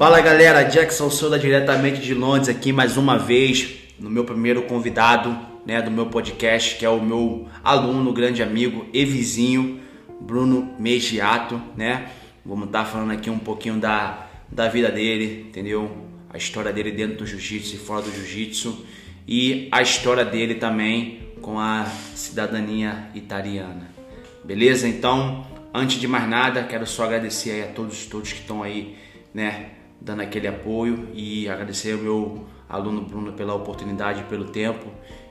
Fala galera, Jackson Souza diretamente de Londres aqui mais uma vez no meu primeiro convidado né, do meu podcast, que é o meu aluno, grande amigo e vizinho, Bruno Megiato, né? Vamos estar tá falando aqui um pouquinho da, da vida dele, entendeu? A história dele dentro do jiu-jitsu e fora do jiu-jitsu e a história dele também com a cidadania italiana. Beleza? Então, antes de mais nada, quero só agradecer a todos todos que estão aí, né, dando aquele apoio e agradecer ao meu aluno Bruno pela oportunidade, pelo tempo.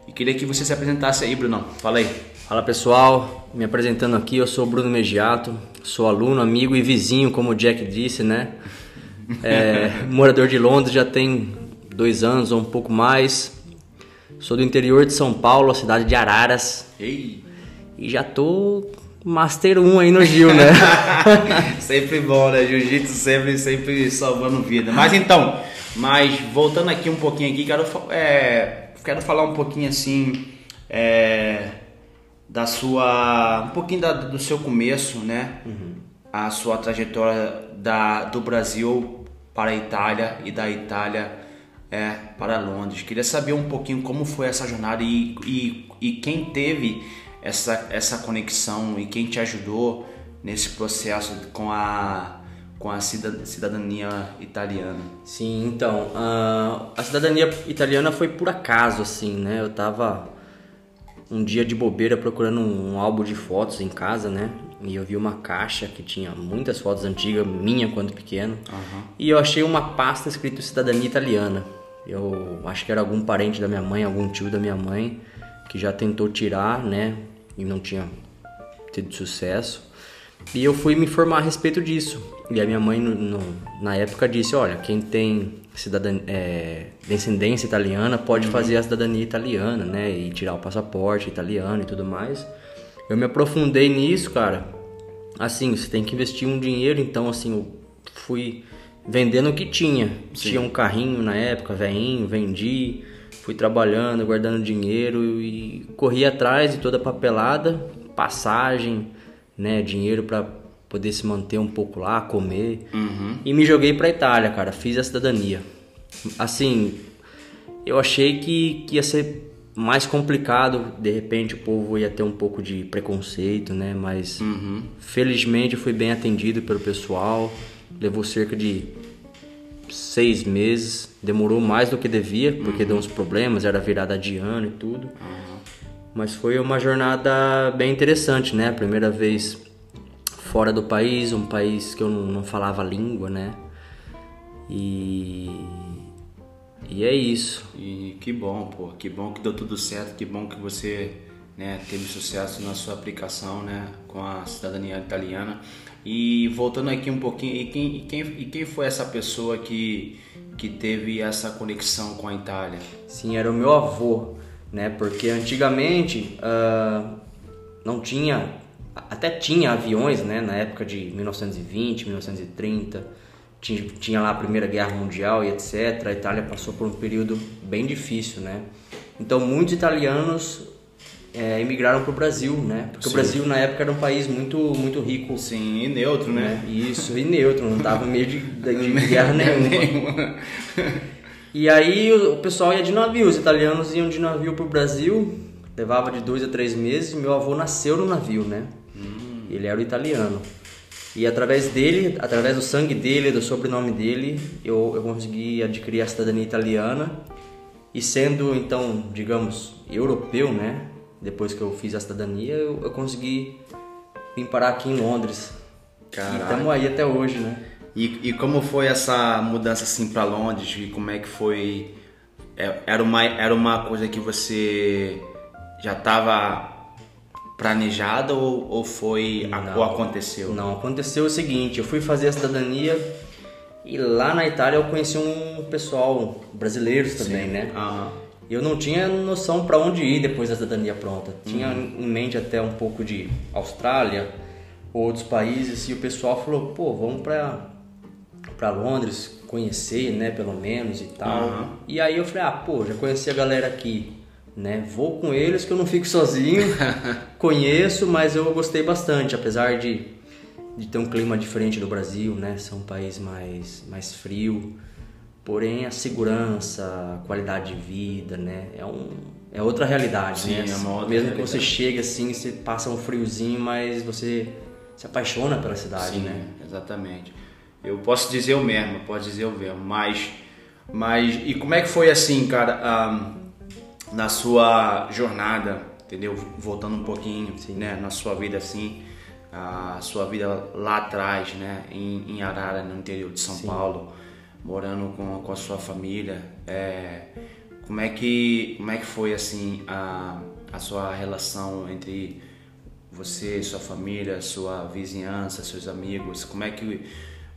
E queria que você se apresentasse aí, Bruno. Fala aí. Fala pessoal, me apresentando aqui, eu sou Bruno Megiato, sou aluno, amigo e vizinho, como o Jack disse, né? É, morador de Londres já tem dois anos ou um pouco mais. Sou do interior de São Paulo, a cidade de Araras. Ei. E já tô Master 1 aí no Gil, né? sempre bom, né? Jiu-jitsu sempre, sempre salvando vida. Mas então, mas voltando aqui um pouquinho aqui, quero, é, quero falar um pouquinho assim é, da sua. um pouquinho da, do seu começo, né? Uhum. A sua trajetória da, do Brasil para a Itália e da Itália é, para Londres. Queria saber um pouquinho como foi essa jornada e, e, e quem teve essa, essa conexão e quem te ajudou nesse processo com a com a cidadania italiana. Sim, então a cidadania italiana foi por acaso assim, né? Eu tava um dia de bobeira procurando um álbum de fotos em casa, né? E eu vi uma caixa que tinha muitas fotos antigas, minha quando pequeno. Uhum. E eu achei uma pasta escrito cidadania italiana. Eu acho que era algum parente da minha mãe, algum tio da minha mãe que já tentou tirar, né? E não tinha tido sucesso. E eu fui me informar a respeito disso. E a minha mãe, no, no, na época, disse: Olha, quem tem cidadania, é, descendência italiana pode uhum. fazer a cidadania italiana, né? E tirar o passaporte italiano e tudo mais. Eu me aprofundei nisso, cara. Assim, você tem que investir um dinheiro, então, assim, eu fui vendendo o que tinha. Sim. Tinha um carrinho na época, veinho, vendi fui trabalhando, guardando dinheiro e corri atrás de toda a papelada, passagem, né, dinheiro para poder se manter um pouco lá, comer. Uhum. E me joguei para Itália, cara, fiz a cidadania. Assim, eu achei que, que ia ser mais complicado, de repente o povo ia ter um pouco de preconceito, né? Mas uhum. felizmente eu fui bem atendido pelo pessoal. Levou cerca de seis meses, demorou mais do que devia, porque uhum. deu uns problemas, era virada de ano e tudo. Uhum. Mas foi uma jornada bem interessante, né? Primeira vez fora do país, um país que eu não, não falava língua, né? E e é isso. E que bom, pô, que bom que deu tudo certo, que bom que você né, teve sucesso na sua aplicação né, com a cidadania italiana. E voltando aqui um pouquinho, e quem, e quem, e quem foi essa pessoa que, que teve essa conexão com a Itália? Sim, era o meu avô, né? Porque antigamente uh, não tinha, até tinha aviões, né? Na época de 1920, 1930, tinha, tinha lá a Primeira Guerra Mundial e etc. A Itália passou por um período bem difícil, né? Então muitos italianos é, emigraram para o Brasil, né? Porque Sim. o Brasil na época era um país muito muito rico. Sim, e neutro, né? né? Isso, e neutro, não tava meio de, de guerra nenhuma. e aí o, pessoal ia de navio, os italianos iam de navio para o Brasil, levava de dois a três meses. Meu avô nasceu no navio, né? Hum. Ele era o italiano. E através dele, através do sangue dele, do sobrenome dele, eu, eu consegui adquirir a cidadania italiana. E sendo então, digamos, europeu, né? Depois que eu fiz a cidadania, eu, eu consegui vir parar aqui em Londres. Caraca. E estamos aí até hoje, né? E, e como foi essa mudança assim para Londres? E como é que foi? É, era uma, era uma coisa que você já estava planejada ou, ou foi não, ou aconteceu? Não, aconteceu o seguinte, eu fui fazer a cidadania e lá na Itália eu conheci um pessoal brasileiros também, Sim. né? Uhum eu não tinha noção para onde ir depois da cidadania pronta. Tinha uhum. em mente até um pouco de Austrália, outros países, e o pessoal falou: pô, vamos para para Londres conhecer, né, pelo menos e tal. Uhum. E aí eu falei: ah, pô, já conheci a galera aqui, né? Vou com eles que eu não fico sozinho. Conheço, mas eu gostei bastante, apesar de de ter um clima diferente do Brasil, né? Ser um país mais, mais frio. Porém, a segurança, a qualidade de vida, né? É, um, é outra realidade, Sim, né? é uma outra Mesmo realidade. que você chegue assim, você passa um friozinho, mas você se apaixona pela cidade, Sim, né? exatamente. Eu posso dizer o mesmo, posso dizer o mesmo, mas, mas e como é que foi assim, cara, ah, na sua jornada, entendeu? Voltando um pouquinho, né, na sua vida assim, a sua vida lá atrás, né, em, em Arara, no interior de São Paulo, morando com, com a sua família, é, como é que como é que foi assim a, a sua relação entre você, sua família, sua vizinhança, seus amigos, como é que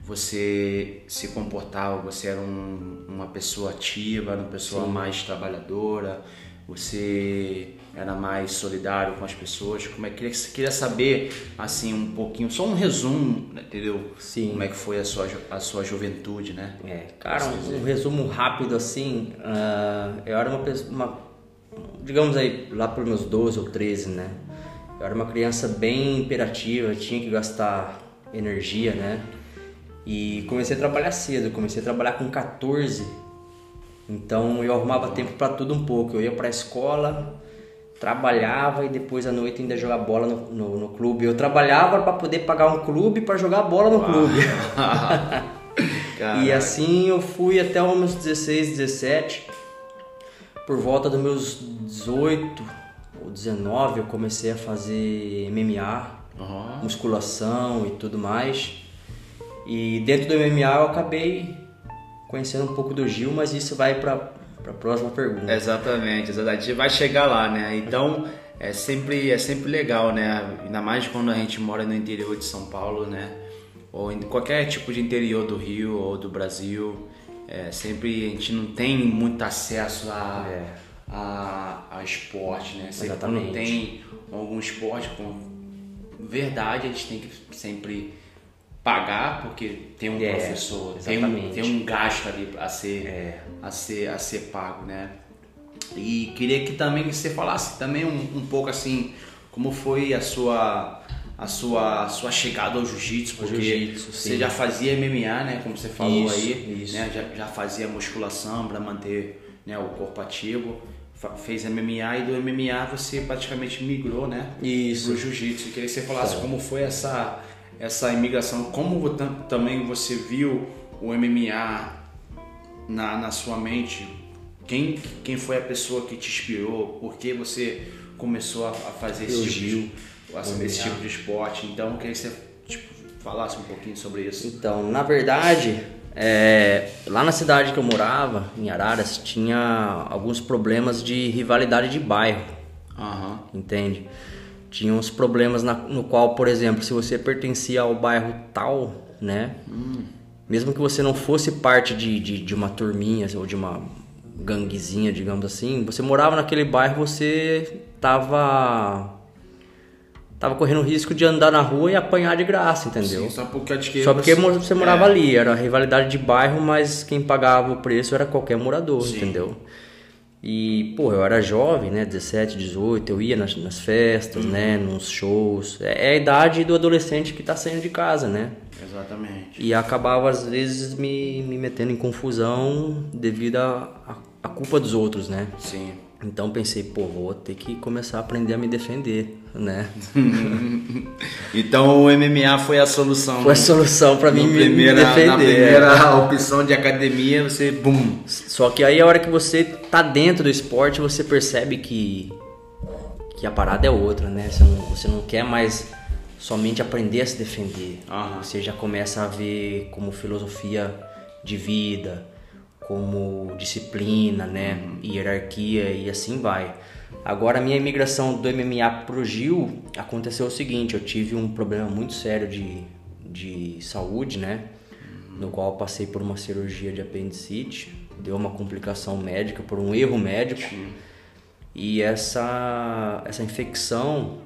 você se comportava? Você era um- uma pessoa ativa, uma pessoa mais trabalhadora? Você era mais solidário com as pessoas? Como é que você queria saber assim um pouquinho, só um resumo, né, entendeu? Sim. Como é que foi a sua a sua juventude, né? É, cara, um, um resumo rápido assim, ah, eu era uma pessoa, uma- digamos aí, lá por meus 12 ou 13, né? Eu era uma criança bem imperativa, tinha que gastar energia, né? E comecei a trabalhar cedo, comecei a trabalhar com 14. Então eu arrumava tempo para tudo um pouco. Eu ia para a escola, trabalhava e depois à noite ainda jogava bola no, no, no clube. Eu trabalhava para poder pagar um clube para jogar bola no clube. E assim eu fui até os meus 16, 17. Por volta dos meus 18 ou 19 eu comecei a fazer MMA, Aham. musculação e tudo mais. E dentro do MMA eu acabei conhecendo um pouco do Gil, mas isso vai para a próxima pergunta. Exatamente, exatamente. A gente vai chegar lá, né? Então é sempre, é sempre legal, né? Ainda mais quando a gente mora no interior de São Paulo, né? Ou em qualquer tipo de interior do Rio ou do Brasil. É, sempre a gente não tem muito acesso a, É. a, a esporte, né? Sempre Exatamente. quando tem algum esporte com verdade, a gente tem que sempre pagar porque tem um É, professor, tem um, exatamente. tem um gasto ali a ser, É. a ser, a ser pago, né? E queria que também você falasse também um, um pouco assim como foi a sua a sua a sua chegada ao jiu-jitsu, porque jiu-jitsu, você já fazia MMA, né? Como você falou Isso, aí, isso. né? Já, já fazia musculação para manter né, o corpo ativo, fez MMA e do MMA você praticamente migrou, né? Isso. Pro jiu-jitsu. Queria que você falasse como foi essa essa imigração, como também você viu o MMA na, na sua mente? Quem, quem foi a pessoa que te inspirou? Por que você começou a, a fazer esse Eu, tipo, de, esse tipo de esporte? Então, eu queria que você tipo, falasse um pouquinho sobre isso. Então, na verdade, é, lá na cidade que eu morava, em Araras, tinha alguns problemas de rivalidade de bairro, Aham. entende? Tinha uns problemas na- no qual, por exemplo, se você pertencia ao bairro tal, né? Mesmo que você não fosse parte de, de, de uma turminha ou de uma ganguezinha, digamos assim, você morava naquele bairro, você tava tava correndo o risco de andar na rua e apanhar de graça, entendeu? Sim, só porque Só porque você- você morava é, ali, era rivalidade de bairro, mas quem pagava o preço era qualquer morador, Sim. entendeu? E, pô, eu era jovem, né? 17, 18, eu ia nas, nas festas, né? Uhum. Nos shows. É, é a idade do adolescente que tá saindo de casa, né? Exatamente. E acabava, às vezes, me, me metendo em confusão devido à culpa dos outros, né? Sim. Então pensei, pô, vou ter que começar a aprender a me defender, né? Então o MMA foi a solução. Foi a solução pra mim primeira, me defender. Na primeira opção de academia, você, bum. Só que aí a hora que você tá dentro do esporte, você percebe que, que a parada é outra, né? Você não, você não quer mais somente aprender a se defender. Aham. Você já começa a ver como filosofia de vida, como disciplina, né? Hierarquia e assim vai. Agora, a minha imigração do MMA pro Gil aconteceu o seguinte: eu tive um problema muito sério de, de saúde, né? No qual passei por uma cirurgia de apendicite, deu uma complicação médica por um erro médico. E essa, essa infecção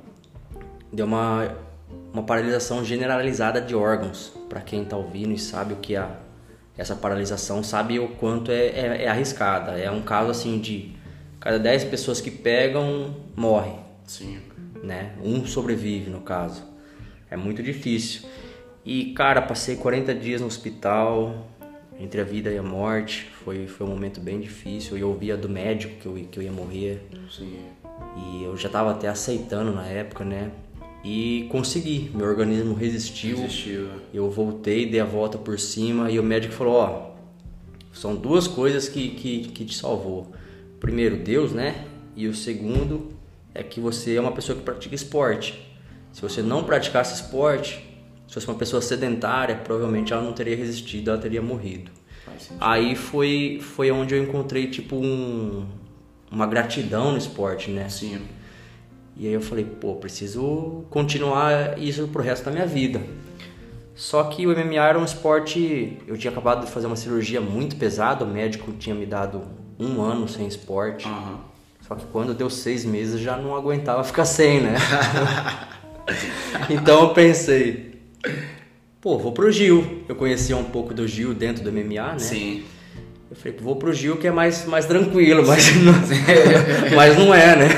deu uma, uma paralisação generalizada de órgãos. Para quem tá ouvindo e sabe o que é essa paralisação, sabe o quanto é, é, é arriscada. É um caso assim de cada 10 pessoas que pegam, morre, Sim. né? Um sobrevive no caso. É muito difícil. E, cara, passei 40 dias no hospital, entre a vida e a morte. Foi, foi um momento bem difícil. Eu ouvia do médico que eu, que eu ia morrer. Sim. E eu já tava até aceitando na época, né? E consegui. Meu organismo resistiu. Resistiu. Eu voltei, dei a volta por cima e o médico falou: Ó, são duas coisas que, que, que te salvou. Primeiro, Deus, né? E o segundo é que você é uma pessoa que pratica esporte. Se você não praticasse esporte, se fosse uma pessoa sedentária, provavelmente ela não teria resistido, ela teria morrido. Aí foi, foi onde eu encontrei tipo um, uma gratidão no esporte, né? Sim. E aí eu falei, pô, preciso continuar isso pro resto da minha vida. Só que o MMA era um esporte. Eu tinha acabado de fazer uma cirurgia muito pesada, o médico tinha me dado um ano sem esporte. Aham. Só que quando deu seis meses já não aguentava ficar sem, né? então eu pensei, pô, vou pro Gil. Eu conhecia um pouco do Gil dentro do MMA, né? Sim. Eu falei, vou pro Gil que é mais, mais tranquilo, mas não, mas não é, né?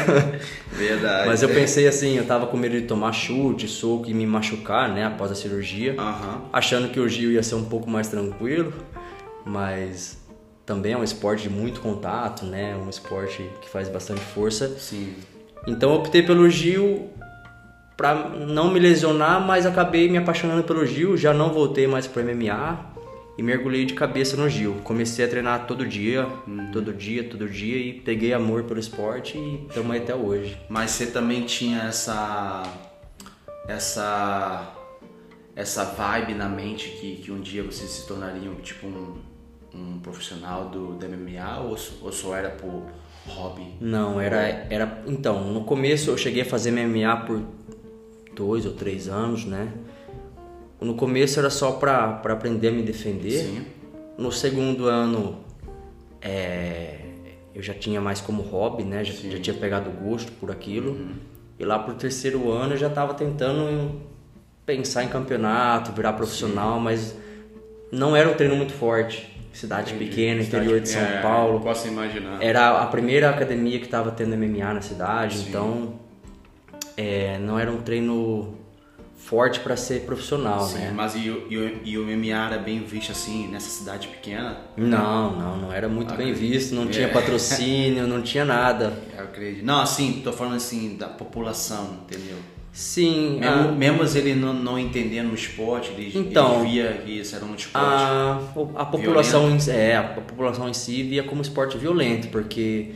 Verdade. Mas eu pensei assim, eu tava com medo de tomar chute, soco e me machucar, né, após a cirurgia. Aham. Achando que o Gil ia ser um pouco mais tranquilo, mas também é um esporte de muito contato, né? Um esporte que faz bastante força. Sim. Então eu optei pelo Gil pra não me lesionar, mas acabei me apaixonando pelo Gil, já não voltei mais pro MMA e mergulhei de cabeça no Gil. Comecei a treinar todo dia, todo dia, todo dia e peguei amor pelo esporte e estamos até hoje. Mas você também tinha essa essa essa vibe na mente que, que um dia você se tornaria um, tipo um, um profissional do, do MMA ou, ou só era por hobby? Não, era, era. Então, no começo eu cheguei a fazer MMA por dois ou três anos, né? No começo era só pra, pra aprender a me defender. Sim. No segundo ano é, eu já tinha mais como hobby, né? Já, já tinha pegado gosto por aquilo. Uhum. E lá pro terceiro ano eu já tava tentando pensar em campeonato, virar profissional, mas não era um treino muito forte. Cidade pequena, interior de São É, Paulo. Posso imaginar. Era a primeira academia que estava tendo MMA na cidade, Sim. então é, não era um treino forte para ser profissional, Sim, né? mas e, o- e, e o MMA era bem visto assim nessa cidade pequena? Não, não, não era muito bem Acredito. visto, não tinha É. patrocínio, não tinha nada. Eu acredito. Não, assim, tô falando assim da população, entendeu? Sim, Mesmo, a, mesmo ele não, não entendendo o esporte, ele, Então, ele via que isso era um esporte. a, a população em, é, a população em si via como esporte violento, porque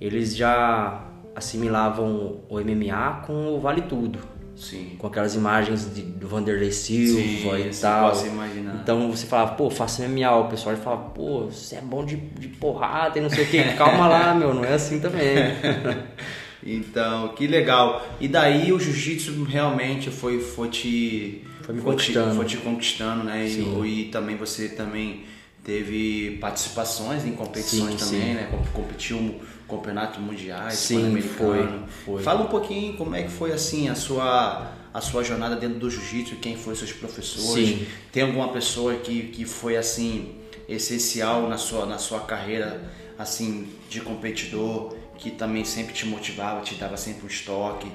eles já assimilavam o MMA com o vale tudo. Sim. com aquelas imagens de, do Vanderlei Silva Sim, e sim, tal. posso imaginar. Então você falava, pô, faço MMA, o pessoal falava, pô, você é bom de, de porrada e não sei o que. Calma lá, meu, não é assim também. Então, que legal. E daí o jiu-jitsu realmente foi, foi te. Foi me te- conquistando. foi te conquistando, né? E, e também você também teve participações em competições Sim, também, sim. né? Com- Competiu campeonato mundiais, Sim, foi, foi. Fala um pouquinho como é que foi assim a sua a sua jornada dentro do jiu-jitsu, quem foram seus professores? Sim. Tem alguma pessoa que, que foi assim essencial na sua na sua carreira assim de competidor que também sempre te motivava, te dava sempre um estoque?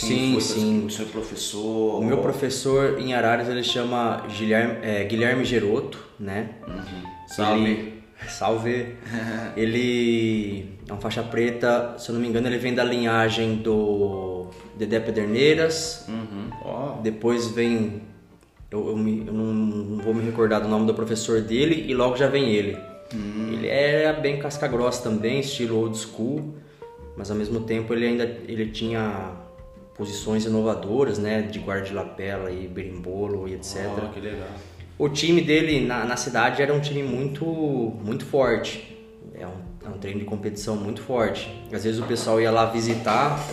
Quem Sim, sim. o seu professor? O meu professor em Araras ele chama Guilherme, é, Guilherme Geroto, né? Salve. Ele, salve. ele é um faixa preta, se eu não me engano, ele vem da linhagem do Dedé Pederneiras. Uhum. Ó, Depois vem. Eu, eu, me- eu não, não vou me recordar do nome do professor dele e logo já vem ele. Ele era bem casca grossa também, estilo old school, mas ao mesmo tempo ele ainda ele tinha posições inovadoras, né? De guarda de lapela e berimbolo e etc. ó, que legal. O time dele na, na cidade era um time muito, muito forte. É um, é um treino de competição muito forte. Às vezes o pessoal ia lá visitar,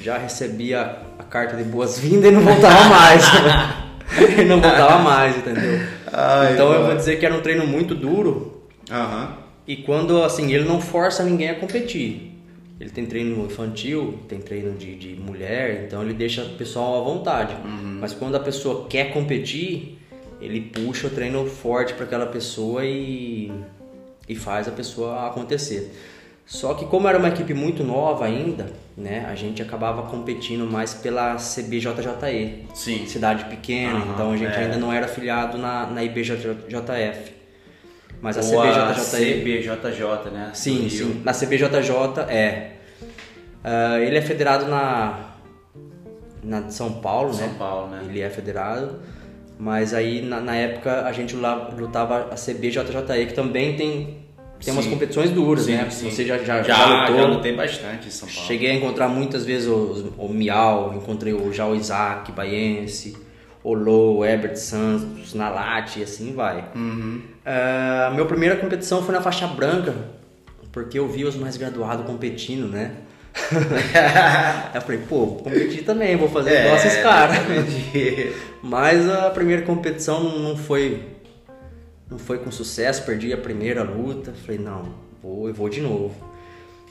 já recebia a carta de boas-vindas e não voltava mais. e não voltava mais, entendeu? Ai, então eu mano. vou dizer que era um treino muito duro. Aham. E quando assim, ele não força ninguém a competir. Ele tem treino infantil, tem treino de, de mulher, então ele deixa o pessoal à vontade. Mas quando a pessoa quer competir, ele puxa o treino forte para aquela pessoa e, e faz a pessoa acontecer. Só que como era uma equipe muito nova ainda, né, a gente acabava competindo mais pela CBJJE. Sim. Cidade pequena, Aham, então a gente é. ainda não era afiliado na, na IBJJF. Mas a Ou a CBJJE... CBJJ, né? Sim, sim. Na CBJJ é. Ah, ele é federado na, na de São Paulo, São né? Paulo, né? Ele é federado. Mas aí na, na época a gente lá lutava a CBJJE, que também tem, tem umas Sim. competições duras, Sim, né? sim. Você já, já, já, já lutou. já lutei bastante em São Paulo. Cheguei a encontrar muitas vezes o, o Miau, encontrei o Jao Isaac, Baiense, o Lô, o Herbert Santos, Nalate e assim vai. Uhum. Ah, minha primeira competição foi na faixa branca, porque eu vi os mais graduados competindo, né? Eu falei, pô, vou competir também, vou fazer igual esses caras. Mas a primeira competição não foi não foi com sucesso, perdi a primeira luta, falei, não, vou, eu vou de novo.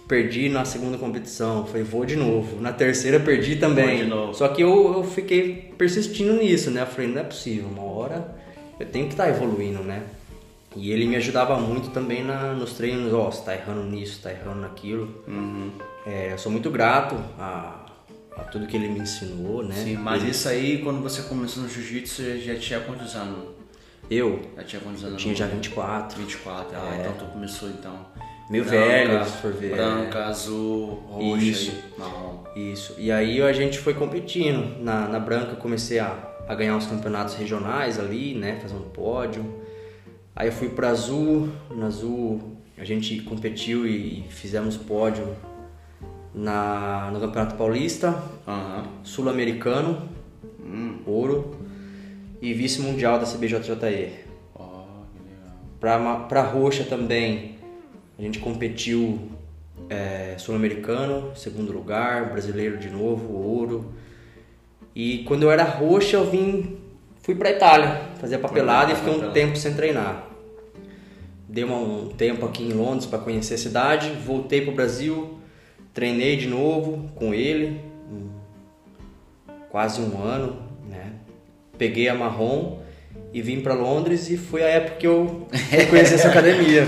Perdi na segunda competição, falei, vou de novo. Na terceira perdi também. Só que eu, eu fiquei persistindo nisso, né? Eu falei, não é possível, uma hora eu tenho que estar evoluindo, né? E ele me ajudava muito também na, nos treinos, ó, você tá errando nisso, tá errando naquilo. Uhum. É, eu sou muito grato a, a tudo que ele me ensinou, né? Sim, mas isso aí, quando você começou no jiu-jitsu, você já tinha quantos anos? Eu Já tinha quantos anos? tinha já 24. 24, ah, então tu começou então. Meio Branca, velho, se for ver. Branca, azul, roxa Isso. e marrom. Isso. E aí a gente foi competindo. Na, na branca eu comecei a, a ganhar uns campeonatos regionais ali, né? Fazer um pódio. Aí eu fui pra azul. Na azul a gente competiu e fizemos pódio na, no Campeonato Paulista, Aham. Sul-Americano, Hum. ouro e vice-mundial da CBJJE. Que legal. Pra, roxa também, a gente competiu é, sul-americano, segundo lugar, brasileiro de novo, ouro. E quando eu era roxa, eu vim, fui pra Itália, fazer papelada e fiquei um tempo sem treinar. Dei um tempo aqui em Londres para conhecer a cidade, voltei pro Brasil, treinei de novo com ele, quase um ano, né? Peguei a marrom e vim para Londres e foi a época que eu fui conhecer essa academia.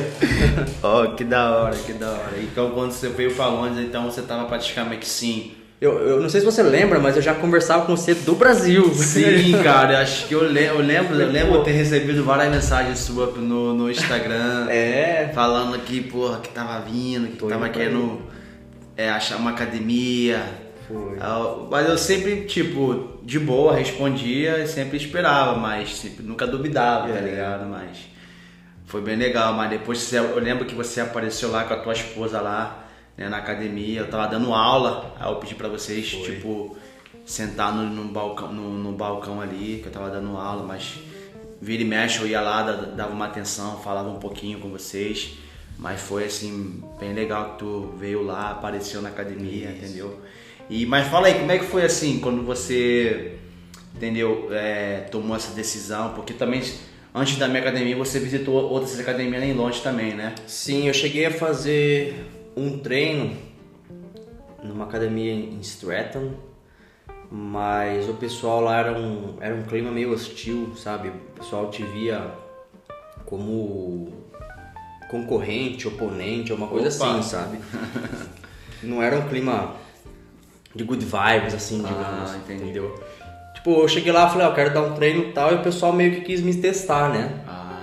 Ó, que da hora, que da hora. Então quando você veio pra Londres, então você tava praticamente sim. Eu, eu não sei se você lembra, mas eu já conversava com você do Brasil. Sim, cara, acho que eu, le- eu lembro, eu lembro ter recebido várias mensagens suas no, no Instagram. É. Falando que, porra, que tava vindo, que Tô tava querendo é, achar uma academia. Foi. Ah, Mas eu sempre, tipo, de boa, respondia e sempre esperava, mas sempre, nunca duvidava, tá É. ligado? Mas foi bem legal, mas depois você- eu lembro que você apareceu lá com a tua esposa lá, né, na academia, eu tava dando aula, aí eu pedi pra vocês, Foi. tipo, sentar no, no balcão, no, no balcão ali, que eu tava dando aula, mas vira e mexe eu ia lá, da- dava uma atenção, falava um pouquinho com vocês. Mas foi assim, bem legal que tu veio lá, apareceu na academia, entendeu? E, mas fala aí, como é que foi assim, quando você, entendeu, é, tomou essa decisão? Porque também, antes da minha academia, você visitou outras academias em Londres também, né? Sim, eu cheguei a fazer um treino numa academia em Stratton, mas o pessoal lá era um, era um clima meio hostil, sabe? O pessoal te via como concorrente, oponente, uma coisa Opa. assim, sabe? Não era um clima de good vibes, assim, Ah, digamos, entendi. entendeu? Tipo, eu cheguei lá e falei, ó, eu quero dar um treino e tal, e o pessoal meio que quis me testar, né? Ah,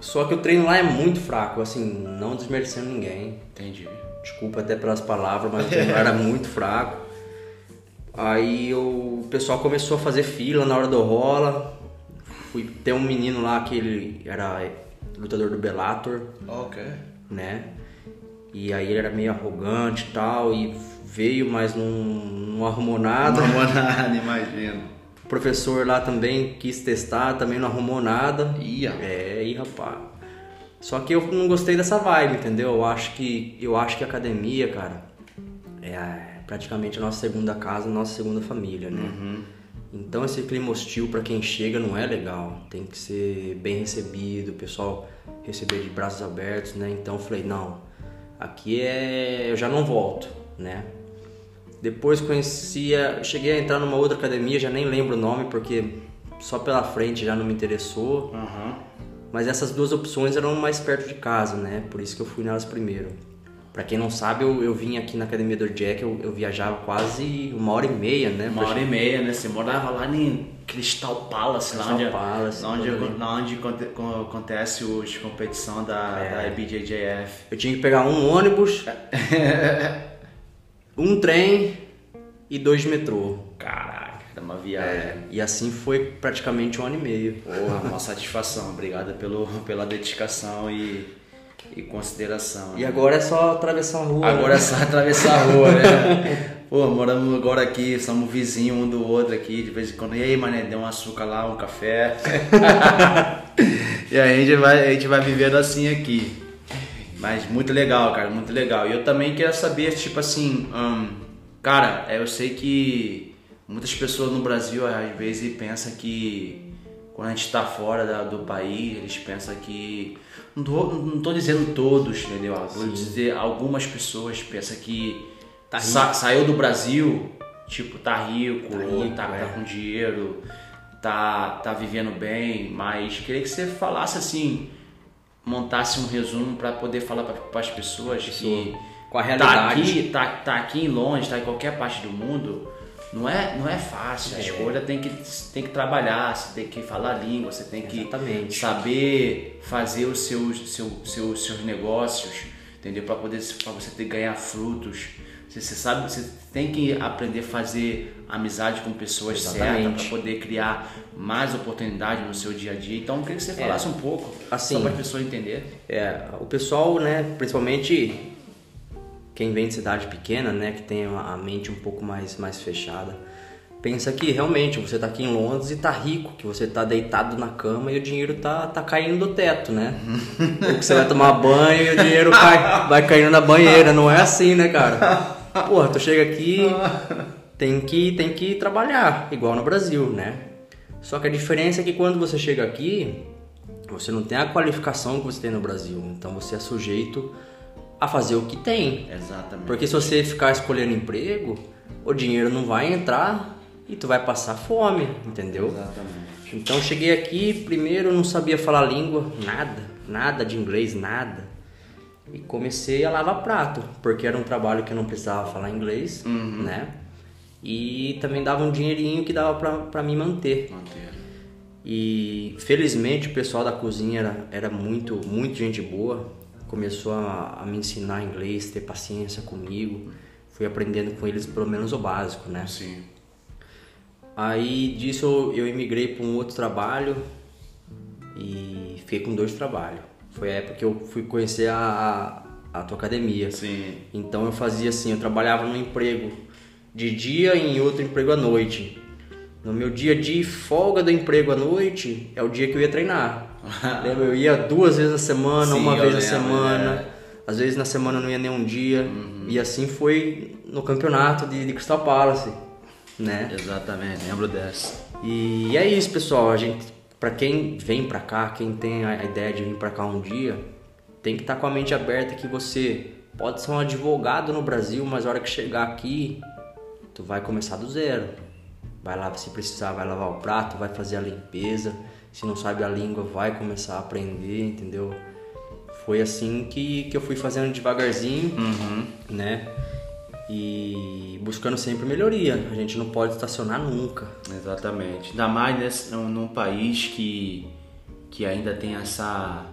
Só que o treino lá é muito fraco, assim, não desmerecendo ninguém. entendi. Desculpa até pelas palavras, mas o treino lá era muito fraco. Aí eu- o pessoal começou a fazer fila na hora do rola. Fui ter um menino lá que ele era lutador do Bellator, Ok. né? E aí ele era meio arrogante e tal, e veio, mas não, não arrumou nada. Não vou nada, imagino. O professor lá também quis testar, também não arrumou nada. Ia. É, e rapaz. Só que eu não gostei dessa vibe, entendeu? Eu acho que eu acho que a academia, cara, é praticamente a nossa segunda casa, a nossa segunda família, né? Uhum. Então esse clima hostil pra quem chega não é legal. Tem que ser bem recebido, o pessoal receber de braços abertos, né? Então eu falei, não, aqui é. eu já não volto, né? Depois conhecia, cheguei a entrar numa outra academia, já nem lembro o nome porque só pela frente já não me interessou. Aham. Mas essas duas opções eram mais perto de casa, né? Por isso que eu fui nelas primeiro. Pra quem não sabe, eu, eu vim aqui na academia do Jack, eu, eu viajava quase uma hora e meia, né? Uma hora e meia, né? Você morava lá em Crystal Palace, Crystal lá onde, Palace, lá onde, ali. lá onde aconte- co- acontece os competição da, É. da IBJJF. Eu tinha que pegar um ônibus, um trem e dois metrô. Caraca, era uma viagem. É, e assim foi praticamente um ano e meio. Porra, uma satisfação. Obrigado pelo, pela dedicação e, e consideração. E agora é só atravessar a rua. Agora é né? só atravessar a rua, né? Pô, moramos agora aqui, somos vizinhos um do outro aqui, de vez em quando. E aí, mané, deu um açúcar lá, um café. e aí a gente, vai, a gente vai vivendo assim aqui. Mas muito legal, cara, muito legal. E eu também quero saber, tipo assim, hum, cara, é, eu sei que muitas pessoas no Brasil às vezes pensam que quando a gente tá fora da- do país, eles pensam que. Não tô, não tô dizendo todos, entendeu? Vou dizer, algumas pessoas pensam que Tá sa- saiu do Brasil, tipo, tá rico, Tá rico, tá, é. tá com dinheiro, tá, tá vivendo bem, mas queria que você falasse assim, montasse um resumo para poder falar para as pessoas que Com a tá realidade. aqui, tá, tá aqui em longe, tá em qualquer parte do mundo, não é, não é fácil. A É. escolha tem que, tem que trabalhar, você tem que falar a língua, você tem que Exatamente. saber fazer os seus, seu, seu, seus negócios, entendeu? Para poder para você ter ganhar frutos. Você, você sabe, você tem que aprender a fazer amizade com pessoas certas Exatamente. para poder criar mais oportunidade no seu dia a dia. Então, eu queria que você falasse um pouco, Assim, só para as pessoas entenderem. É, o pessoal, né, principalmente quem vem de cidade pequena, né, que tem a mente um pouco mais, mais fechada, pensa que realmente você tá aqui em Londres e tá rico, que você tá deitado na cama e o dinheiro tá, tá caindo do teto, né? Ou que você vai tomar banho e o dinheiro cai, vai caindo na banheira, não é assim, né, cara? Porra, tu chega aqui, tem que, tem que trabalhar, igual no Brasil, né? Só que a diferença é que quando você chega aqui, você não tem a qualificação que você tem no Brasil, então você é sujeito a fazer o que tem. Exatamente. Porque se você ficar escolhendo emprego, o dinheiro não vai entrar e tu vai passar fome, entendeu? Exatamente. Então cheguei aqui, primeiro não sabia falar língua, nada, nada de inglês, nada. E comecei a lavar prato, porque era um trabalho que eu não precisava falar inglês, né? E também dava um dinheirinho que dava pra, pra me manter. Manter. E felizmente o pessoal da cozinha era, era muito, muito gente boa. Começou a, a me ensinar inglês, ter paciência comigo. Fui aprendendo com eles pelo menos o básico, né? Sim. Aí disso eu, eu imigrei para um outro trabalho e fiquei com dois trabalhos. Foi a época que eu fui conhecer a, a, a tua academia. Sim. Então eu fazia assim, eu trabalhava num emprego de dia e em outro emprego à noite. No meu dia de folga do emprego à noite é o dia que eu ia treinar. Lembra? Eu ia duas vezes na semana, Sim, uma vez na semana. é. Às vezes na semana não ia nem um dia. E assim foi no campeonato de, de Crystal Palace, né? Exatamente, lembro dessa. E é isso, pessoal. A gente, para quem vem pra cá, quem tem a ideia de vir pra cá um dia, tem que estar com a mente aberta que você pode ser um advogado no Brasil, mas a hora que chegar aqui, tu vai começar do zero. Vai lá, se precisar, vai lavar o prato, vai fazer a limpeza. Se não sabe a língua, vai começar a aprender, entendeu? Foi assim que, que eu fui fazendo devagarzinho, né? E buscando sempre melhoria. A gente não pode estacionar nunca. Exatamente. Ainda mais nesse, num, num país que, que ainda tem essa,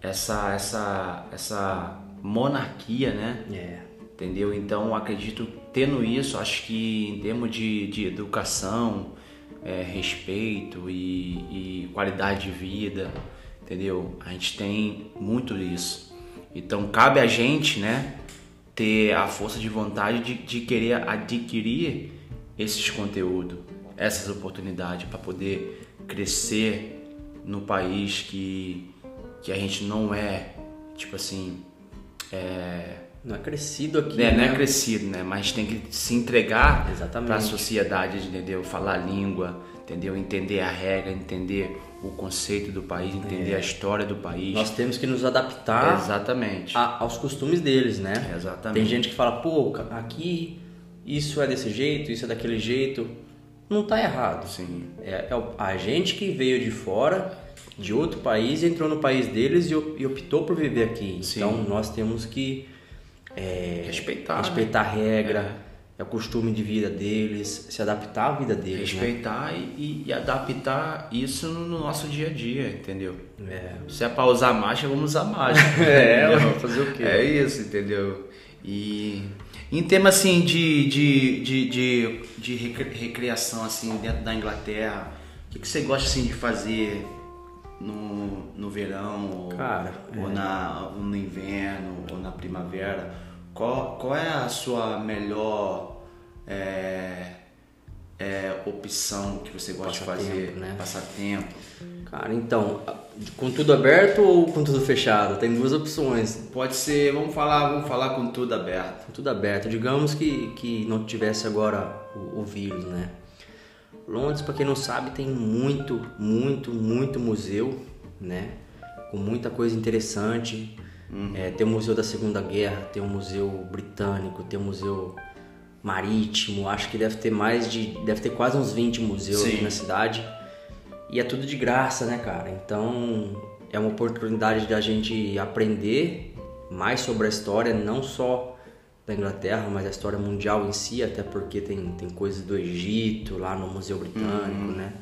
essa, essa, essa monarquia, né? É. Entendeu? Então acredito tendo isso, acho que em termos de, de educação, é, respeito e, e qualidade de vida, entendeu? A gente tem muito isso. Então cabe a gente, né, ter a força de vontade de, de querer adquirir esses conteúdos, essas oportunidades para poder crescer no país que, que a gente não é, tipo assim, é, Não é crescido aqui. né, não né? é crescido, né? Mas tem que se entregar para a sociedade, entendeu? Falar a língua, entendeu? Entender a regra, entender o conceito do país, entender a história do país. Nós temos que nos adaptar Exatamente. a- aos costumes deles, né? Exatamente. Tem gente que fala, pô, aqui isso é desse jeito, isso é daquele jeito. Não tá errado. Sim. É, é a gente que veio de fora, de outro país, entrou no país deles e, e optou por viver aqui. Sim. Então nós temos que é, Respeitar, respeitar a regra, é. o costume de vida deles, se adaptar à vida deles. né? Respeitar e, e adaptar isso no nosso dia a dia, entendeu? É. Se é pra usar máscara, vamos usar máscara. É, vamos fazer o quê? É isso, entendeu? E em tema assim de, de, de, de, de recre- recriação assim dentro da Inglaterra, o que, que você gosta assim de fazer no, no verão ou, Cara, ou, na, ou no inverno ou na primavera? Qual, qual é a sua melhor é, é, opção que você gosta de fazer? né? Passatempo. Cara, então, com tudo aberto ou com tudo fechado? Tem duas opções. Pode ser, vamos falar, vamos falar com tudo aberto. Com tudo aberto. Digamos que, que não tivesse agora o, o vírus, né? Londres, para quem não sabe, tem muito, muito, muito museu, né? Com muita coisa interessante. É, tem o Museu da Segunda Guerra, tem o Museu Britânico, tem o Museu Marítimo. Acho que deve ter mais de. deve ter quase uns 20 museus Sim. aqui na cidade. E é tudo de graça, né, cara? Então é uma oportunidade da gente aprender mais sobre a história, não só da Inglaterra, mas a história mundial em si, até porque tem, tem coisas do Egito lá no Museu Britânico, né?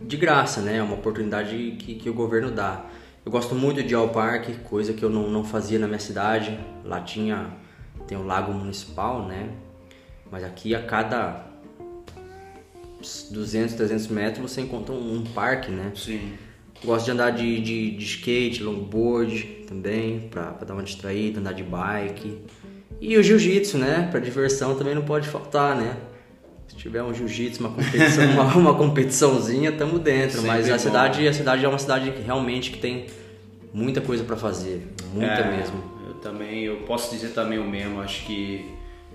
De graça, né? É uma oportunidade que, que o governo dá. Eu gosto muito de ir ao parque, coisa que eu não, não fazia na minha cidade. Lá tinha tem o lago municipal, né? Mas aqui a cada 200, 300 metros você encontra um, um parque, né? Sim. Gosto de andar de, de, de skate, longboard também, pra, pra dar uma distraída, andar de bike. E o jiu-jitsu, né? Pra diversão também não pode faltar, né? Se tiver um jiu-jitsu, uma competição, uma, uma competiçãozinha, tamo dentro. Sempre Mas a bom. cidade, a cidade é uma cidade que realmente que tem muita coisa pra fazer. Muita É, mesmo. Eu também, eu posso dizer também o mesmo. Acho que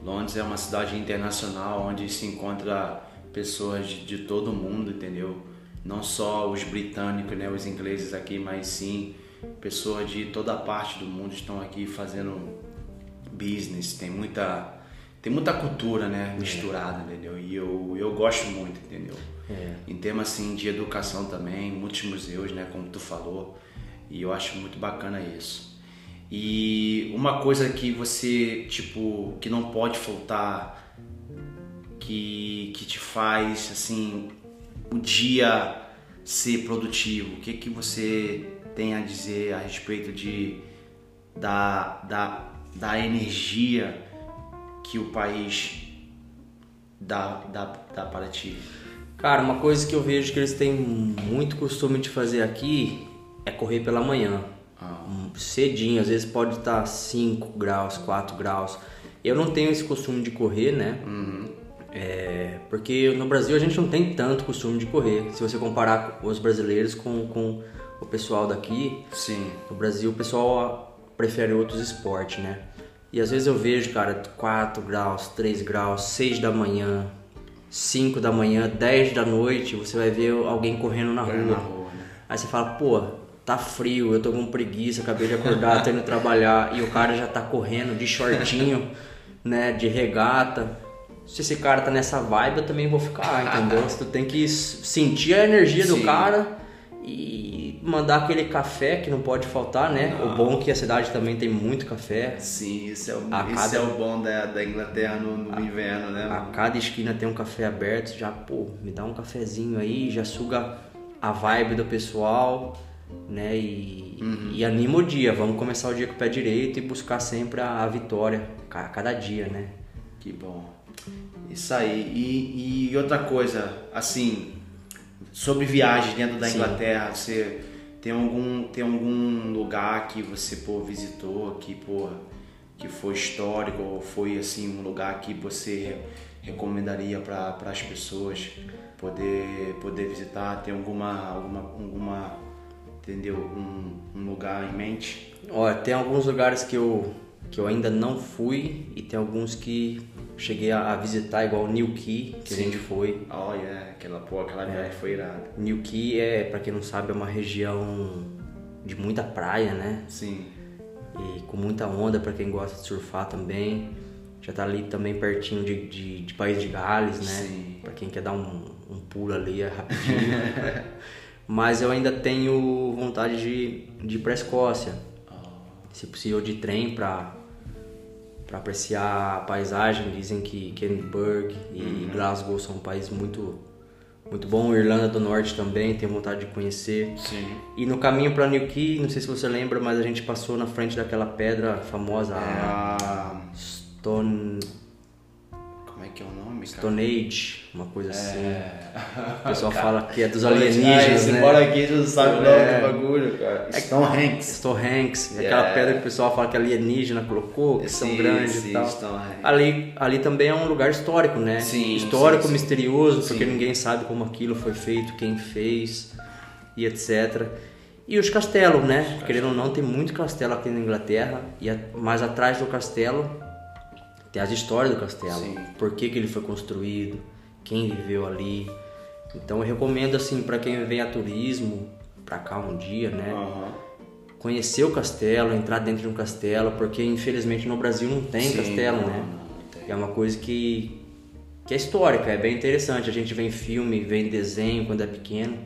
Londres é uma cidade internacional onde se encontra pessoas de, de todo mundo, entendeu? Não só os britânicos, né, os ingleses aqui, mas sim pessoas de toda parte do mundo estão aqui fazendo business. Tem muita tem muita cultura, né, misturada, entendeu? E eu, eu gosto muito, entendeu? É. Em termos assim de educação também, muitos museus, né, como tu falou, e eu acho muito bacana isso. E uma coisa que você, tipo, que não pode faltar, que, que te faz, assim, o dia ser produtivo, o que que você tem a dizer a respeito de, da, da, da energia que o país dá, dá, dá para ti? Cara, uma coisa que eu vejo que eles têm muito costume de fazer aqui é correr pela manhã. Hum, Cedinho, às vezes pode estar 5 graus, 4 graus. Eu não tenho esse costume de correr, né? É, porque no Brasil a gente não tem tanto costume de correr. Se você comparar os brasileiros com, com o pessoal daqui, Sim. no Brasil o pessoal prefere outros esportes, né? E às vezes eu vejo, cara, 4 graus, 3 graus, 6 da manhã, 5 da manhã, 10 da noite, você vai ver alguém correndo na Correndo rua. na rua, né? Aí você fala, pô, tá frio, eu tô com preguiça, acabei de acordar, tô indo trabalhar, e o cara já tá correndo de shortinho, né, de regata. Se esse cara tá nessa vibe, eu também vou ficar, entendeu? Você tem que sentir a energia do Sim. cara e mandar aquele café que não pode faltar, né? O bom é que a cidade também tem muito café. Sim, isso é o, A isso cada- é o bom da, da Inglaterra no, no inverno, né? A cada esquina tem um café aberto, já, pô, me dá um cafezinho aí, já suga a vibe do pessoal, né? E, e anima o dia. Vamos começar o dia com o pé direito e buscar sempre a, a vitória, ca- cada dia, né? Que bom. Isso aí. E, e outra coisa, assim, sobre viagem dentro da Sim. Inglaterra, você tem algum, tem algum lugar que você pô, visitou, que, pô, que foi histórico, ou foi assim, um lugar que você recomendaria para as pessoas poder, poder visitar? Tem alguma, alguma, alguma entendeu? Um, um lugar em mente? Olha, tem alguns lugares que eu, que eu ainda não fui e tem alguns que cheguei a, a visitar, igual Newquay, que a Sim. gente foi. Olha, aquela, pô, aquela viagem foi irada. Newquay é, pra quem não sabe, é uma região de muita praia, né? Sim. e com muita onda para quem gosta de surfar também. Já tá ali também pertinho de, de, de País de Gales, né? Sim. Para quem quer dar um, um pulo ali é rapidinho. Mas eu ainda tenho vontade de, de ir pra Escócia. Se possível de trem pra, para apreciar a paisagem. Dizem que Edinburgh e uhum. Glasgow são um país muito muito bom. Irlanda do Norte também, tenho vontade de conhecer. Sim. E no caminho para Newquay, não sei se você lembra, mas a gente passou na frente daquela pedra famosa, é a Stone como é que é o nome? Stone Age, uma coisa assim. É... O pessoal fala que é dos alienígenas, né? Você aqui, você sabe o é... do bagulho, cara. É Stonehenge. Stonehenge. Yeah. Aquela pedra que o pessoal fala que alienígena colocou, que sim, são grandes sim, e tal. Ali, ali também é um lugar histórico, né? Sim, histórico, sim, misterioso, porque ninguém sabe como aquilo foi feito, quem fez e etc. E os castelos, né? Querendo ou não, tem muito castelo aqui na Inglaterra, e mais atrás do castelo tem as histórias do castelo, Sim. por que, que ele foi construído, quem viveu ali. Então eu recomendo assim para quem vem a turismo para cá um dia, né? Uhum. Conhecer o castelo, entrar dentro de um castelo, porque infelizmente no Brasil não tem Sim, castelo, não, né? Não tem. É uma coisa que que é histórica, é bem interessante. A gente vê em filme, vê em desenho quando é pequeno,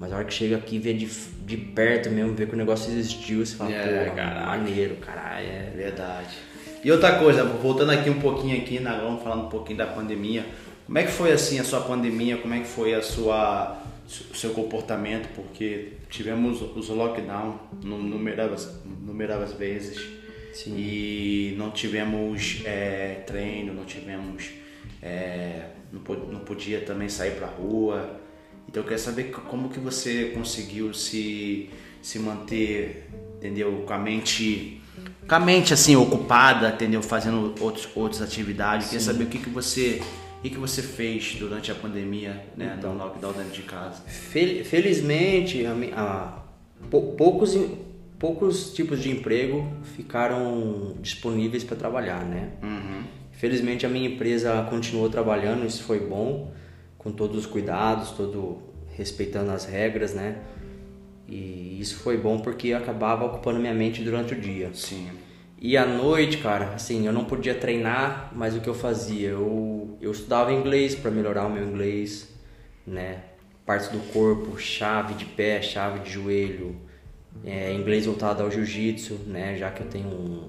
mas a hora que chega aqui vê de, de perto mesmo, vê que o negócio existiu, você fala, é, pô, maneiro, caralho, é verdade. E outra coisa, voltando aqui um pouquinho aqui, na vamos falando um pouquinho da pandemia. Como é que foi assim a sua pandemia? Como é que foi a sua o seu comportamento? Porque tivemos os lockdown numeráveis, numeráveis vezes Sim. e não tivemos é, treino, não tivemos é, não, não podia também sair para rua. Então eu quero saber como que você conseguiu se se manter, entendeu, com a mente com a mente assim ocupada, entendeu? Fazendo outros, outras atividades. Sim. Queria saber o que, que você o que, que você fez durante a pandemia, né, então, no lockdown dentro de casa? Felizmente, a, a, poucos, poucos tipos de emprego ficaram disponíveis para trabalhar, né? Uhum. Felizmente a minha empresa continuou trabalhando, isso foi bom, com todos os cuidados, todo respeitando as regras, né? E isso foi bom porque acabava ocupando minha mente durante o dia. Sim. E à noite, cara, assim, eu não podia treinar, mas o que eu fazia? Eu, eu estudava inglês para melhorar o meu inglês, né? Partes do corpo, chave de pé, chave de joelho, é, inglês voltado ao jiu-jitsu, né? Já que eu tenho um,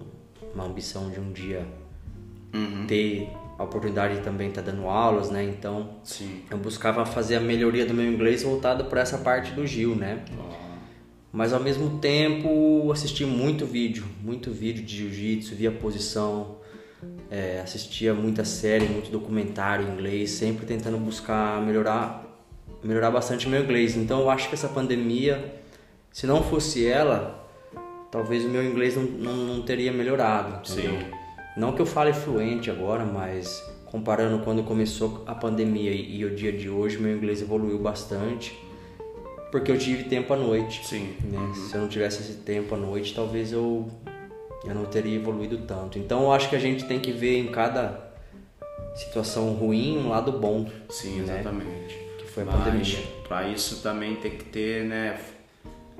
uma ambição de um dia uhum. ter a oportunidade de também estar tá dando aulas, né? Então, Sim. eu buscava fazer a melhoria do meu inglês voltado para essa parte do Gil, né? Oh mas ao mesmo tempo assisti muito vídeo, muito vídeo de jiu-jitsu, via posição, é, assistia muita série, muito documentário em inglês, sempre tentando buscar melhorar, melhorar bastante meu inglês. Então eu acho que essa pandemia, se não fosse ela, talvez o meu inglês não, não, não teria melhorado. Sim. Não que eu fale fluente agora, mas comparando quando começou a pandemia e, e o dia de hoje, meu inglês evoluiu bastante porque eu tive tempo à noite. Sim. Né? Uhum. Se eu não tivesse esse tempo à noite, talvez eu, eu não teria evoluído tanto. Então eu acho que a gente tem que ver em cada situação ruim um lado bom. Sim, né? exatamente. Que foi a Mas, pandemia. Para isso também tem que ter né,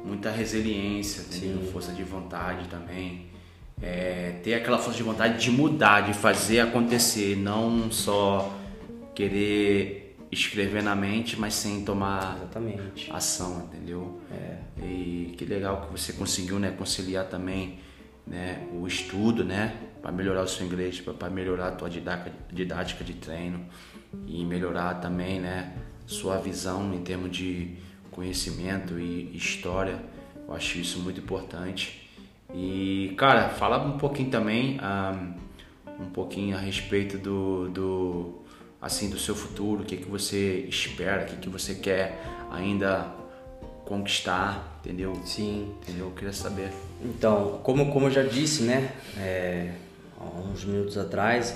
muita resiliência, força de vontade também. É, ter aquela força de vontade de mudar, de fazer acontecer, não só querer escrever na mente, mas sem tomar Exatamente. ação, entendeu? É. E que legal que você conseguiu, né, conciliar também, né, o estudo, né, para melhorar o seu inglês, para melhorar a tua didática, didática de treino e melhorar também, né, sua visão em termos de conhecimento e história. Eu acho isso muito importante. E, cara, falar um pouquinho também, um, um pouquinho a respeito do, do assim do seu futuro, o que, que você espera, o que, que você quer ainda conquistar, entendeu? Sim. Entendeu? Eu queria saber. Então, como, como eu já disse, né, é, há uns minutos atrás,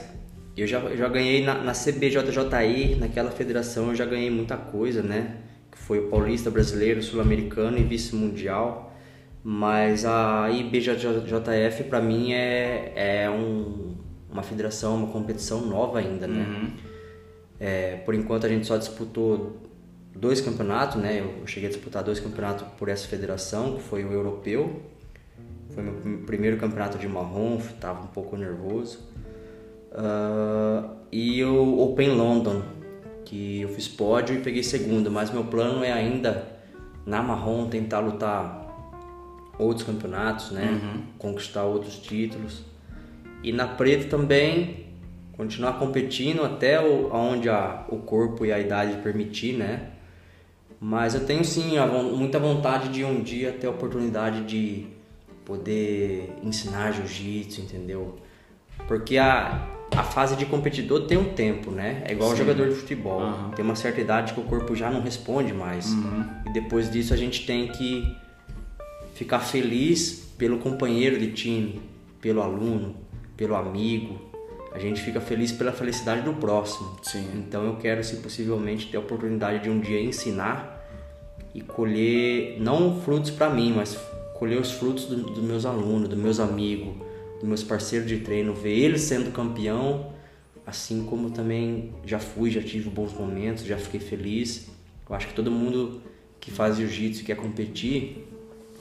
eu já, eu já ganhei na, na CBJJI, naquela federação, eu já ganhei muita coisa, né? Que foi o paulista brasileiro, sul-americano e vice-mundial. Mas a IBJJF para mim é, é um, uma federação, uma competição nova ainda, né? Uhum. É, por enquanto a gente só disputou dois campeonatos, né? Eu cheguei a disputar dois campeonatos por essa federação, que foi o europeu. Foi meu primeiro campeonato de marrom, estava um pouco nervoso. Uh, e o Open London, que eu fiz pódio e peguei segundo, mas meu plano é ainda na marrom tentar lutar outros campeonatos, né? Uhum. Conquistar outros títulos. E na preta também continuar competindo até o, onde a, o corpo e a idade permitir, né? Mas eu tenho sim a, muita vontade de um dia ter a oportunidade de poder ensinar jiu-jitsu, entendeu? Porque a, a fase de competidor tem um tempo, né? É igual Sim. jogador de futebol. Uhum. Tem uma certa idade que o corpo já não responde mais. Uhum. E depois disso a gente tem que ficar feliz pelo companheiro de time, pelo aluno, pelo amigo. A gente fica feliz pela felicidade do próximo. Sim. Então eu quero, se possivelmente, ter a oportunidade de um dia ensinar e colher não frutos para mim, mas colher os frutos dos do meus alunos, dos meus amigos, dos meus parceiros de treino, ver eles sendo campeão, assim como também já fui, já tive bons momentos, já fiquei feliz. Eu acho que todo mundo que faz jiu-jitsu e quer competir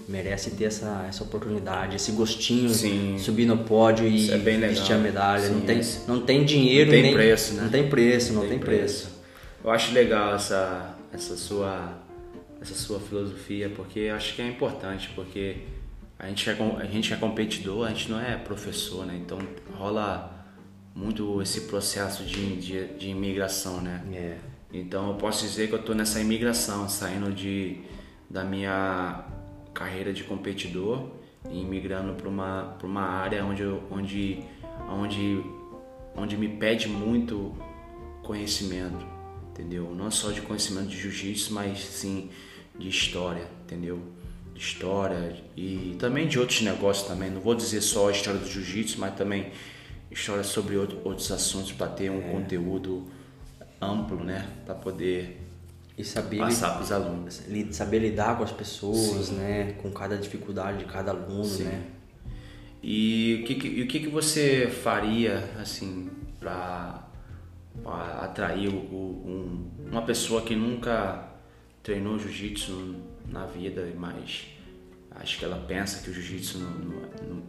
merece ter essa, essa oportunidade, esse gostinho, Sim. subir no pódio e é vestir a medalha. Sim, não, tem, não tem dinheiro, não tem nem, preço, né? Não tem preço, não, não tem, tem preço. preço. Eu acho legal essa, essa sua essa sua filosofia, porque acho que é importante, porque a gente é, a gente é competidor, a gente não é professor, né? Então rola muito esse processo de, de, de imigração, né? É. Então eu posso dizer que eu estou nessa imigração, saindo de, da minha carreira de competidor e imigrando para uma, uma área onde, onde, onde, onde me pede muito conhecimento, entendeu? Não só de conhecimento de jiu-jitsu, mas sim de história, entendeu? De história e também de outros negócios também. Não vou dizer só a história do jiu-jitsu, mas também história sobre outro, outros assuntos para ter um é. conteúdo amplo, né? Para poder e saber passar para os alunos. Saber lidar com as pessoas, Sim. né? Com cada dificuldade de cada aluno, Sim. né? E o que, que, o que, que você faria assim para atrair o, um, uma pessoa que nunca treinou jiu-jitsu na vida, mas acho que ela pensa que o jiu-jitsu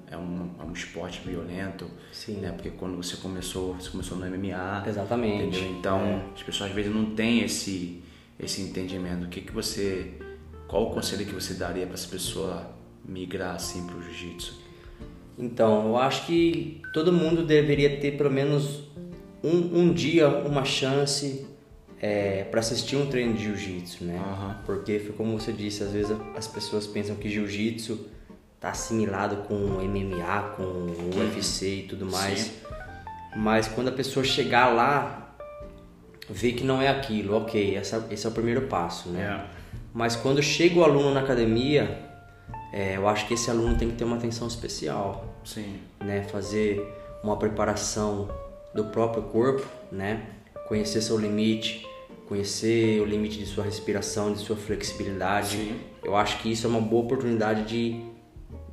é um, é um esporte violento, Sim. né? Porque quando você começou, você começou no MMA, exatamente. Entendeu? Então é. as pessoas às vezes não têm esse esse entendimento. O que que você, qual o conselho que você daria para essa pessoa migrar assim para o jiu-jitsu? Então eu acho que todo mundo deveria ter pelo menos um, um dia, uma chance é, para assistir um treino de jiu-jitsu, né? Uhum. Porque foi como você disse, às vezes as pessoas pensam que jiu-jitsu tá assimilado com MMA, com. UFC e tudo mais. Sim. Mas quando a pessoa chegar lá, vê que não é aquilo, ok, essa, esse é o primeiro passo, né? Yeah. Mas quando chega o aluno na academia, é, eu acho que esse aluno tem que ter uma atenção especial. Sim. Né? Fazer uma preparação do próprio corpo, né? Conhecer seu limite, conhecer o limite de sua respiração, de sua flexibilidade. Sim. Eu acho que isso é uma boa oportunidade de,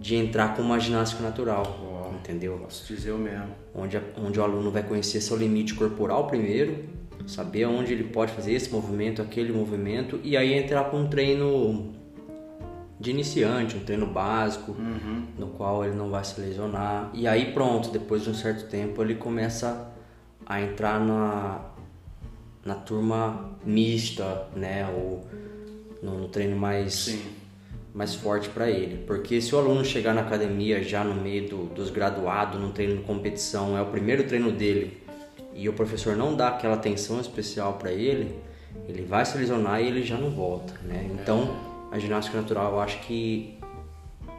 de entrar com uma ginástica natural, oh, entendeu? Posso dizer o mesmo. Onde, onde o aluno vai conhecer seu limite corporal primeiro, saber onde ele pode fazer esse movimento, aquele movimento, e aí entrar com um treino de iniciante, um treino básico, uhum. no qual ele não vai se lesionar. E aí pronto, depois de um certo tempo ele começa a entrar na, na turma mista, né? Ou no, no treino mais, Sim. mais forte para ele. Porque se o aluno chegar na academia já no meio do, dos graduados, no treino de competição, é o primeiro treino dele, e o professor não dá aquela atenção especial para ele, ele vai se lesionar e ele já não volta, né? Então, a ginástica natural, eu acho que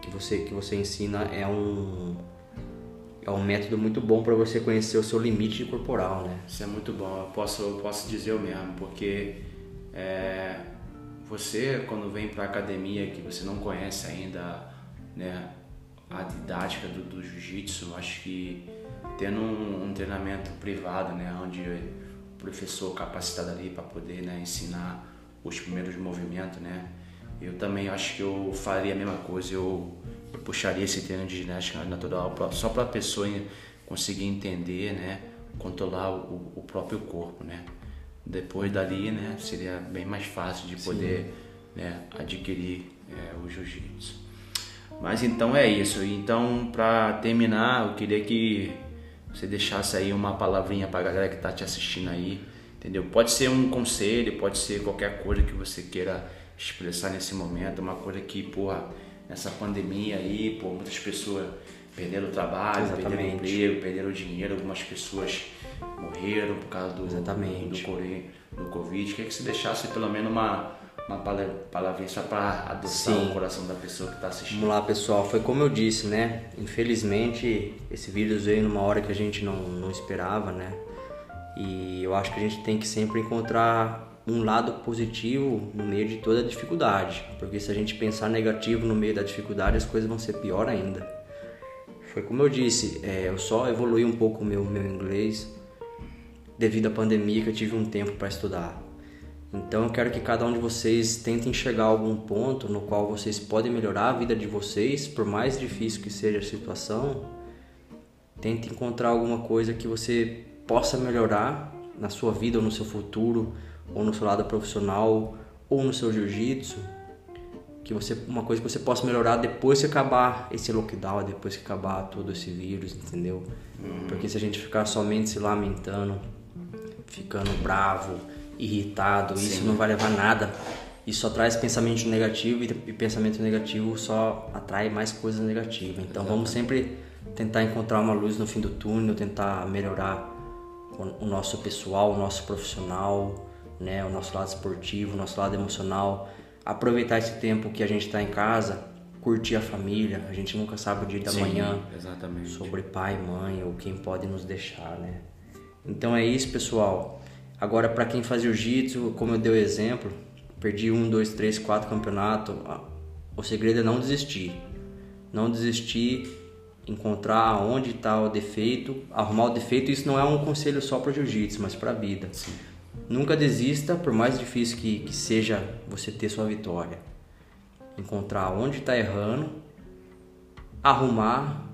que você que você ensina é um é um método muito bom para você conhecer o seu limite corporal, né? Isso é muito bom. Eu posso, eu posso dizer o mesmo, porque é, você quando vem para academia que você não conhece ainda, né, a didática do, do jiu-jitsu, acho que tendo um, um, treinamento privado, né, onde o professor capacitado ali para poder, né, ensinar os primeiros movimentos, né, eu também acho que eu faria a mesma coisa. Eu puxaria esse treino de ginástica natural só para a pessoa conseguir entender, né, controlar o, o, próprio corpo, né. Depois dali, né, seria bem mais fácil de poder né, adquirir é, o jiu-jitsu. Mas então é isso. Então, para terminar, eu queria que você deixasse aí uma palavrinha para a galera que está te assistindo aí, entendeu? Pode ser um conselho, pode ser qualquer coisa que você queira expressar nesse momento, uma coisa que, porra, nessa pandemia aí, pô, muitas pessoas perderam o trabalho, Exatamente. perderam o emprego, perderam o dinheiro, algumas pessoas morreram por causa do, Exatamente. do, do Covid. Quer que se deixasse pelo menos uma, uma palavrinha só para adoçar Sim. o coração da pessoa que está assistindo. Vamos lá, pessoal. Foi como eu disse, né? Infelizmente, esse vírus veio numa hora que a gente não, não esperava, né? E eu acho que a gente tem que sempre encontrar um lado positivo no meio de toda a dificuldade, porque se a gente pensar negativo no meio da dificuldade, as coisas vão ser pior ainda. Foi como eu disse, é, eu só evolui um pouco o meu, meu inglês devido à pandemia que eu tive um tempo para estudar. Então eu quero que cada um de vocês tente enxergar algum ponto no qual vocês podem melhorar a vida de vocês, por mais difícil que seja a situação. Tente encontrar alguma coisa que você possa melhorar na sua vida ou no seu futuro, ou no seu lado profissional, ou no seu jiu-jitsu, que você uma coisa que você possa melhorar depois que acabar esse lockdown, depois que acabar todo esse vírus, entendeu? Uhum. Porque se a gente ficar somente se lamentando, ficando bravo, irritado, Sim. isso não vai levar a nada. Isso só traz pensamento negativo e pensamento negativo só atrai mais coisas negativas. Então vamos sempre tentar encontrar uma luz no fim do túnel, tentar melhorar o nosso pessoal, o nosso profissional, né, o nosso lado esportivo, o nosso lado emocional, aproveitar esse tempo que a gente está em casa, curtir a família. A gente nunca sabe o dia da Sim, manhã exatamente. sobre pai, mãe ou quem pode nos deixar, né? Então é isso, pessoal. Agora, para quem faz jiu-jitsu, como eu dei o exemplo, perdi um, dois, três, quatro campeonatos. O segredo é não desistir. Não desistir, encontrar onde está o defeito, arrumar o defeito. Isso não é um conselho só para jiu-jitsu, mas para a vida. Sim. Nunca desista, por mais difícil que, que seja você ter sua vitória. Encontrar onde está errando, arrumar,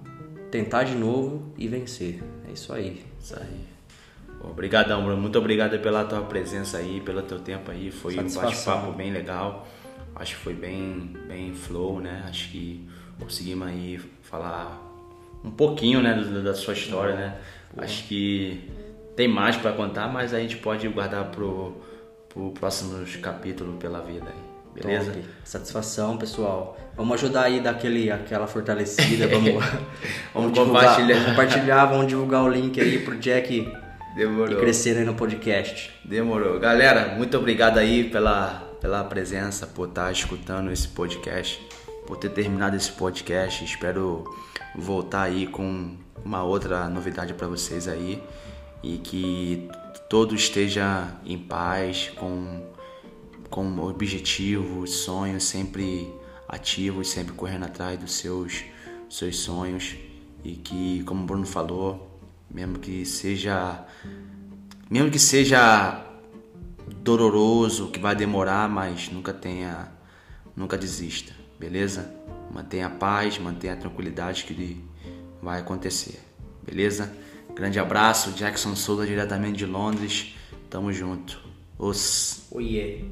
tentar de novo e vencer. É isso aí. Isso aí. Obrigadão, Bruno. Muito obrigado pela tua presença aí, pelo teu tempo aí. Foi um bate-papo bem legal. Acho que foi bem, bem flow, né? Acho que conseguimos aí falar um pouquinho, né, da, sua história, né? Acho que tem mais para contar, mas a gente pode guardar pro, pro próximos capítulos pela vida aí. Beleza? Top. Satisfação, pessoal. Vamos ajudar aí daquele aquela fortalecida, vamos, vamos compartilhar. compartilhar, vamos divulgar o link aí pro Jack Demorou. e crescer aí no podcast. Demorou. Galera, muito obrigado aí pela, pela presença, por estar escutando esse podcast, por ter terminado esse podcast. Espero voltar aí com uma outra novidade para vocês aí e que todo esteja em paz, com, com objetivos, sonhos sempre ativos, sempre correndo atrás dos seus, seus sonhos e que, como o Bruno falou, mesmo que seja mesmo que seja doloroso, que vai demorar, mas nunca tenha nunca desista, beleza? Mantenha a paz, mantenha a tranquilidade que vai acontecer, beleza? Grande abraço, Jackson Souza diretamente de Londres. Tamo junto. Os. Oiê.